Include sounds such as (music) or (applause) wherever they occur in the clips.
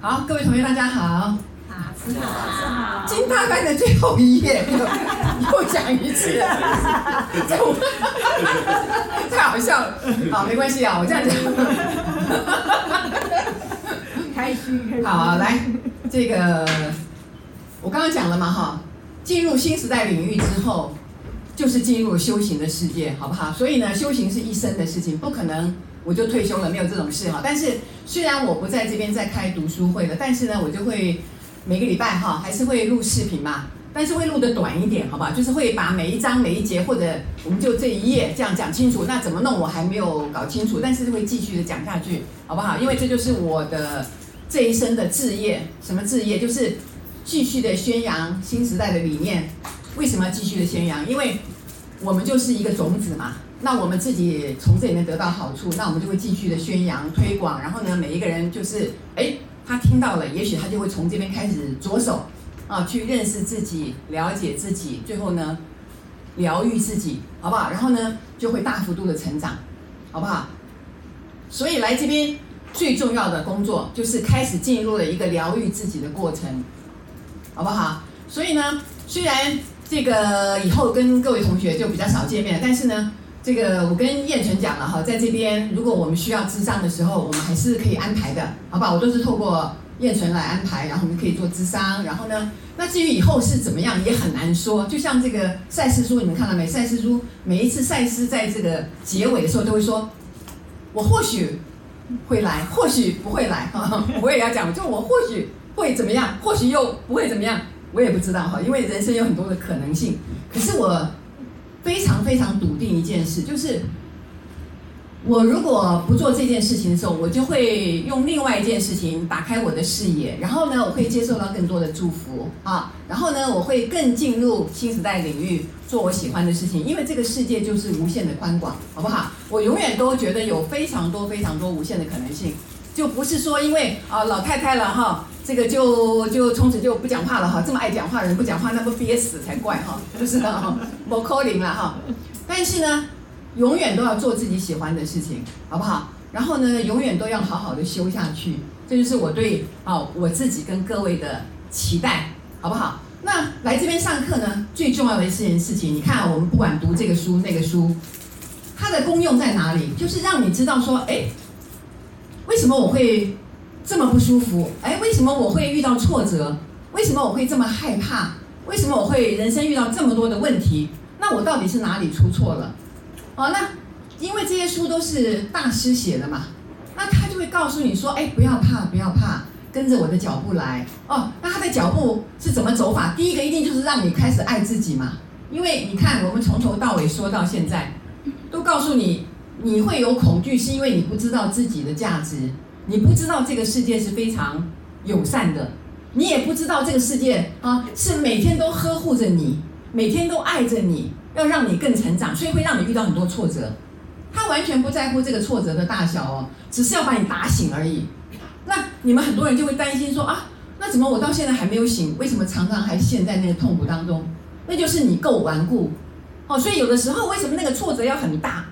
好，各位同学，大家好。好，师父老师好。金大班的最后一页，又 (laughs) 又讲一次，(laughs) 太好笑了。(laughs) 好，没关系啊，我这样讲。开心，开心。好，来，这个我刚刚讲了嘛，哈，进入新时代领域之后，就是进入修行的世界，好不好？所以呢，修行是一生的事情，不可能。我就退休了，没有这种事哈。但是虽然我不在这边在开读书会了，但是呢，我就会每个礼拜哈，还是会录视频嘛。但是会录得短一点，好不好？就是会把每一章每一节，或者我们就这一页这样讲清楚。那怎么弄我还没有搞清楚，但是会继续的讲下去，好不好？因为这就是我的这一生的志业。什么志业？就是继续的宣扬新时代的理念。为什么要继续的宣扬？因为我们就是一个种子嘛。那我们自己从这里面得到好处，那我们就会继续的宣扬推广，然后呢，每一个人就是，哎，他听到了，也许他就会从这边开始着手，啊，去认识自己，了解自己，最后呢，疗愈自己，好不好？然后呢，就会大幅度的成长，好不好？所以来这边最重要的工作就是开始进入了一个疗愈自己的过程，好不好？所以呢，虽然这个以后跟各位同学就比较少见面，但是呢。这个我跟彦纯讲了哈，在这边如果我们需要咨商的时候，我们还是可以安排的，好不好？我都是透过彦纯来安排，然后我们可以做咨商。然后呢，那至于以后是怎么样，也很难说。就像这个赛斯书，你们看到没？赛斯书每一次赛斯在这个结尾的时候都会说，我或许会来，或许不会来哈。我也要讲，就我或许会怎么样，或许又不会怎么样，我也不知道哈，因为人生有很多的可能性。可是我。非常非常笃定一件事，就是我如果不做这件事情的时候，我就会用另外一件事情打开我的视野，然后呢，我会接受到更多的祝福啊，然后呢，我会更进入新时代领域，做我喜欢的事情，因为这个世界就是无限的宽广，好不好？我永远都觉得有非常多非常多无限的可能性，就不是说因为啊老太太了哈。这个就就从此就不讲话了哈，这么爱讲话的人不讲话，那不憋死才怪哈，(laughs) 就是哈，不可能了哈。但是呢，永远都要做自己喜欢的事情，好不好？然后呢，永远都要好好的修下去，这就是我对啊我自己跟各位的期待，好不好？那来这边上课呢，最重要的一件事情，你看我们不管读这个书那个书，它的功用在哪里？就是让你知道说，哎，为什么我会？这么不舒服，哎，为什么我会遇到挫折？为什么我会这么害怕？为什么我会人生遇到这么多的问题？那我到底是哪里出错了？哦，那因为这些书都是大师写的嘛，那他就会告诉你说，哎，不要怕，不要怕，跟着我的脚步来。哦，那他的脚步是怎么走法？第一个一定就是让你开始爱自己嘛，因为你看我们从头到尾说到现在，都告诉你，你会有恐惧，是因为你不知道自己的价值。你不知道这个世界是非常友善的，你也不知道这个世界啊是每天都呵护着你，每天都爱着你，要让你更成长，所以会让你遇到很多挫折。他完全不在乎这个挫折的大小哦，只是要把你打醒而已。那你们很多人就会担心说啊，那怎么我到现在还没有醒？为什么常常还陷在那个痛苦当中？那就是你够顽固哦。所以有的时候为什么那个挫折要很大？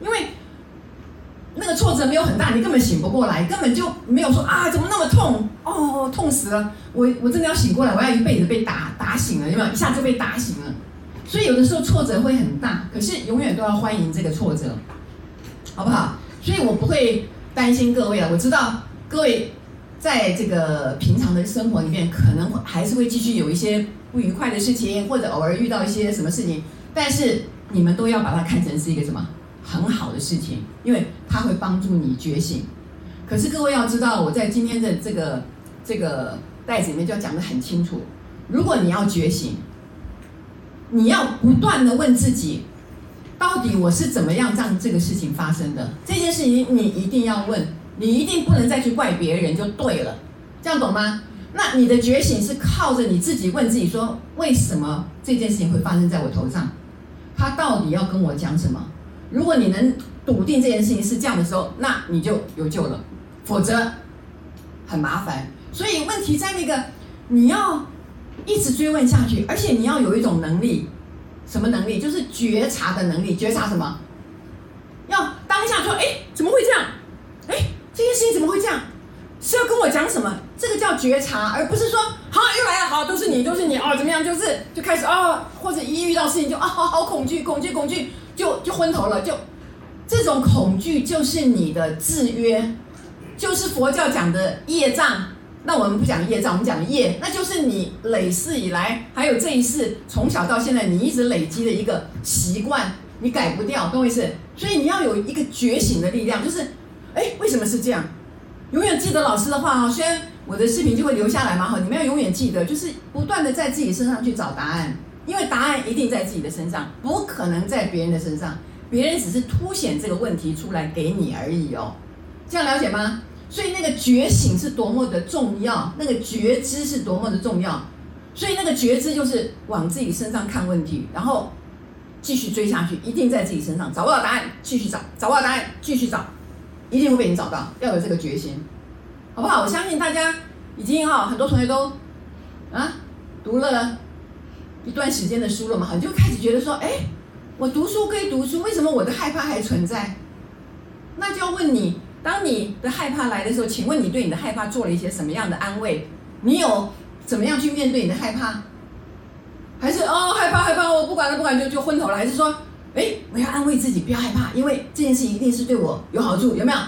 因为。那个挫折没有很大，你根本醒不过来，根本就没有说啊，怎么那么痛哦，痛死了！我我真的要醒过来，我要一辈子被打打醒了，有没有？一下就被打醒了。所以有的时候挫折会很大，可是永远都要欢迎这个挫折，好不好？所以我不会担心各位了。我知道各位在这个平常的生活里面，可能还是会继续有一些不愉快的事情，或者偶尔遇到一些什么事情，但是你们都要把它看成是一个什么？很好的事情，因为它会帮助你觉醒。可是各位要知道，我在今天的这个这个袋子里面就要讲得很清楚。如果你要觉醒，你要不断的问自己，到底我是怎么样让这个事情发生的？这件事情你一定要问，你一定不能再去怪别人就对了。这样懂吗？那你的觉醒是靠着你自己问自己说，为什么这件事情会发生在我头上？他到底要跟我讲什么？如果你能笃定这件事情是这样的时候，那你就有救了，否则很麻烦。所以问题在那个，你要一直追问下去，而且你要有一种能力，什么能力？就是觉察的能力。觉察什么？要当下说，哎，怎么会这样？哎，这件事情怎么会这样？是要跟我讲什么？这个叫觉察，而不是说好又来了，好都是你，都是你哦，怎么样？就是就开始哦，或者一遇到事情就啊、哦，好好恐惧，恐惧，恐惧，就就昏头了，就这种恐惧就是你的制约，就是佛教讲的业障。那我们不讲业障，我们讲业，那就是你累世以来，还有这一世从小到现在，你一直累积的一个习惯，你改不掉，懂我意思？所以你要有一个觉醒的力量，就是，哎，为什么是这样？永远记得老师的话哈，虽然我的视频就会留下来嘛哈，你们要永远记得，就是不断的在自己身上去找答案，因为答案一定在自己的身上，不可能在别人的身上，别人只是凸显这个问题出来给你而已哦，这样了解吗？所以那个觉醒是多么的重要，那个觉知是多么的重要，所以那个觉知就是往自己身上看问题，然后继续追下去，一定在自己身上找不到答案，继续找，找不到答案，继续找，一定会被你找到，要有这个决心，好不好？我相信大家已经哈，很多同学都啊读了一段时间的书了嘛，你就开始觉得说，哎，我读书归读书，为什么我的害怕还存在？那就要问你。当你的害怕来的时候，请问你对你的害怕做了一些什么样的安慰？你有怎么样去面对你的害怕？还是哦害怕害怕，我不管了不管就就昏头了？还是说，哎，我要安慰自己，不要害怕，因为这件事一定是对我有好处，有没有？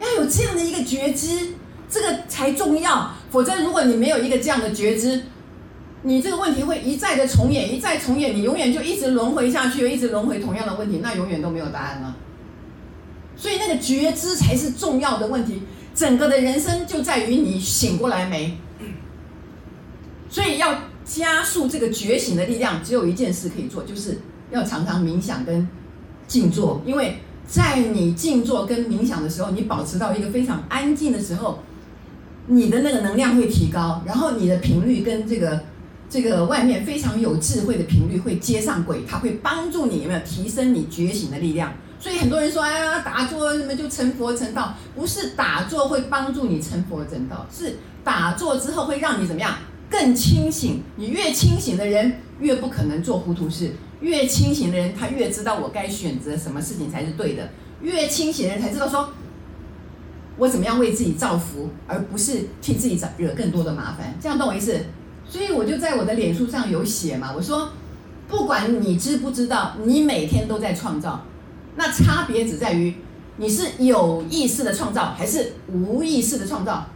要有这样的一个觉知，这个才重要。否则，如果你没有一个这样的觉知，你这个问题会一再的重演，一再重演，你永远就一直轮回下去，一直轮回同样的问题，那永远都没有答案了。所以那个觉知才是重要的问题，整个的人生就在于你醒过来没。所以要加速这个觉醒的力量，只有一件事可以做，就是要常常冥想跟静坐。因为在你静坐跟冥想的时候，你保持到一个非常安静的时候，你的那个能量会提高，然后你的频率跟这个这个外面非常有智慧的频率会接上轨，它会帮助你有没有提升你觉醒的力量。所以很多人说，哎呀，打坐什么就成佛成道，不是打坐会帮助你成佛成道，是打坐之后会让你怎么样更清醒。你越清醒的人，越不可能做糊涂事；越清醒的人，他越知道我该选择什么事情才是对的。越清醒的人才知道说，我怎么样为自己造福，而不是替自己找惹更多的麻烦。这样懂我意思？所以我就在我的脸书上有写嘛，我说，不管你知不知道，你每天都在创造。那差别只在于，你是有意识的创造还是无意识的创造，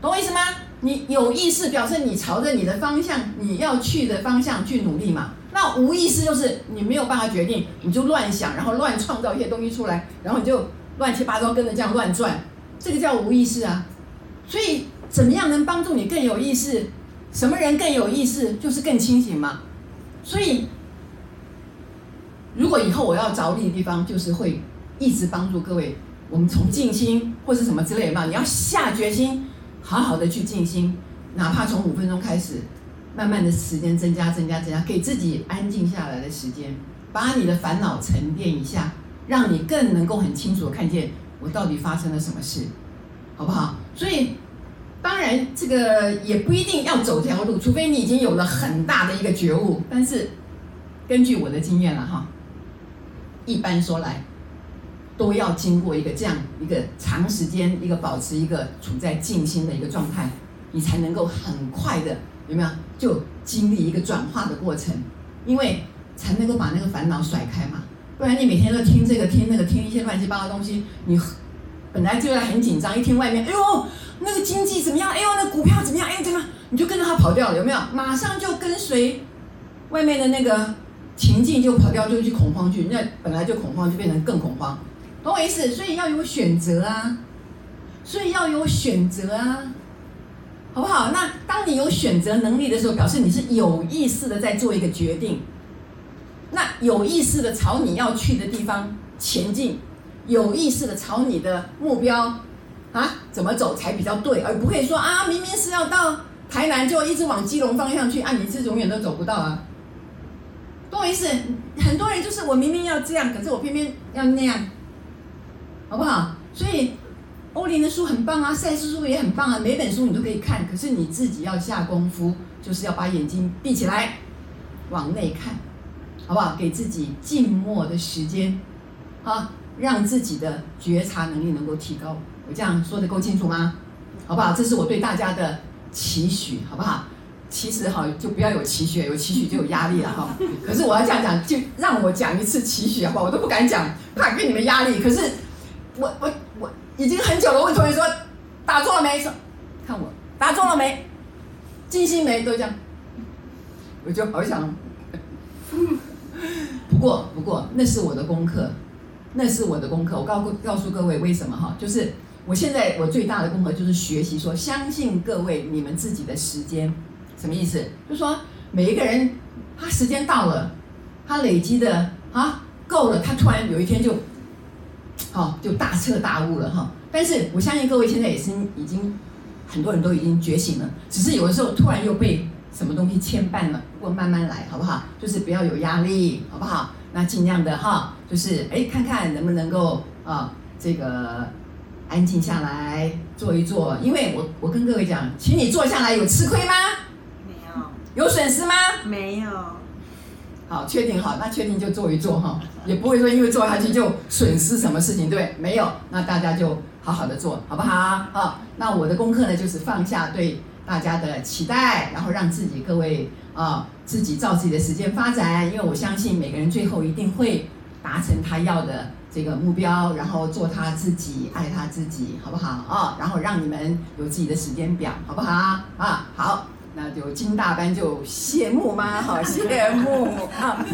懂我意思吗？你有意识表示你朝着你的方向，你要去的方向去努力嘛。那无意识就是你没有办法决定，你就乱想，然后乱创造一些东西出来，然后你就乱七八糟跟着这样乱转，这个叫无意识啊。所以怎么样能帮助你更有意识？什么人更有意识？就是更清醒嘛。所以。如果以后我要着力的地方，就是会一直帮助各位。我们从静心或是什么之类的嘛，你要下决心，好好的去静心，哪怕从五分钟开始，慢慢的时间增加、增加、增加，给自己安静下来的时间，把你的烦恼沉淀一下，让你更能够很清楚的看见我到底发生了什么事，好不好？所以，这个也不一定要走这条路，除非你已经有了很大的一个觉悟。但是，根据我的经验了哈。一般说来，都要经过一个这样一个长时间，一个保持一个处在静心的一个状态，你才能够很快的有没有就经历一个转化的过程，因为才能够把那个烦恼甩开嘛。不然你每天都听这个听那个听一些乱七八糟东西，你本来就要很紧张，一听外面，哎呦那个经济怎么样？哎呦那股票怎么样？哎怎么样？你就跟着他跑掉了，有没有？马上就跟随外面的那个。情境就跑掉，就去恐慌去，那本来就恐慌，就变成更恐慌，懂我意思？所以要有选择啊，所以要有选择啊，好不好？那当你有选择能力的时候，表示你是有意识的在做一个决定，那有意识的朝你要去的地方前进，有意识的朝你的目标啊怎么走才比较对，而不会说啊，明明是要到台南，就一直往基隆方向去，啊，你是永远都走不到啊。懂我意思？很多人就是我明明要这样，可是我偏偏要那样，好不好？所以欧林的书很棒啊，赛斯书也很棒啊，每本书你都可以看，可是你自己要下功夫，就是要把眼睛闭起来，往内看，好不好？给自己静默的时间，啊，让自己的觉察能力能够提高。我这样说得够清楚吗？好不好？这是我对大家的期许，好不好？其实哈，就不要有期许，有期许就有压力了哈。可是我要这样讲，就让我讲一次期许好不好？我都不敢讲，怕给你们压力。可是我我我已经很久了，问同学说打中了没？说看我打中了没？静心没？都这样，我就好想。(laughs) 不过不过，那是我的功课，那是我的功课。我告告诉各位为什么哈？就是我现在我最大的功课就是学习说，相信各位你们自己的时间。什么意思？就说每一个人，他时间到了，他累积的啊够了，他突然有一天就，好、就大彻大悟了哈。但是我相信各位现在也是已经很多人都已经觉醒了，只是有的时候突然又被什么东西牵绊了。不过慢慢来，好不好？就是不要有压力，好不好？那尽量的哈，就是哎看看能不能够啊这个安静下来坐一坐。因为我我跟各位讲，请你坐下来有吃亏吗？没有有损失吗？没有。好，确定好，那确定就坐一坐哈，也不会说因为坐下去就损失什么事情，对不对？没有，那大家就好好的做，好不好？啊，那我的功课呢，就是放下对大家的期待，然后让自己各位啊自己照自己的时间发展，因为我相信每个人最后一定会达成他要的这个目标，然后做他自己，爱他自己，好不好？啊，然后让你们有自己的时间表，好不好？啊，好。那就金大班就谢幕吗？好，谢幕啊！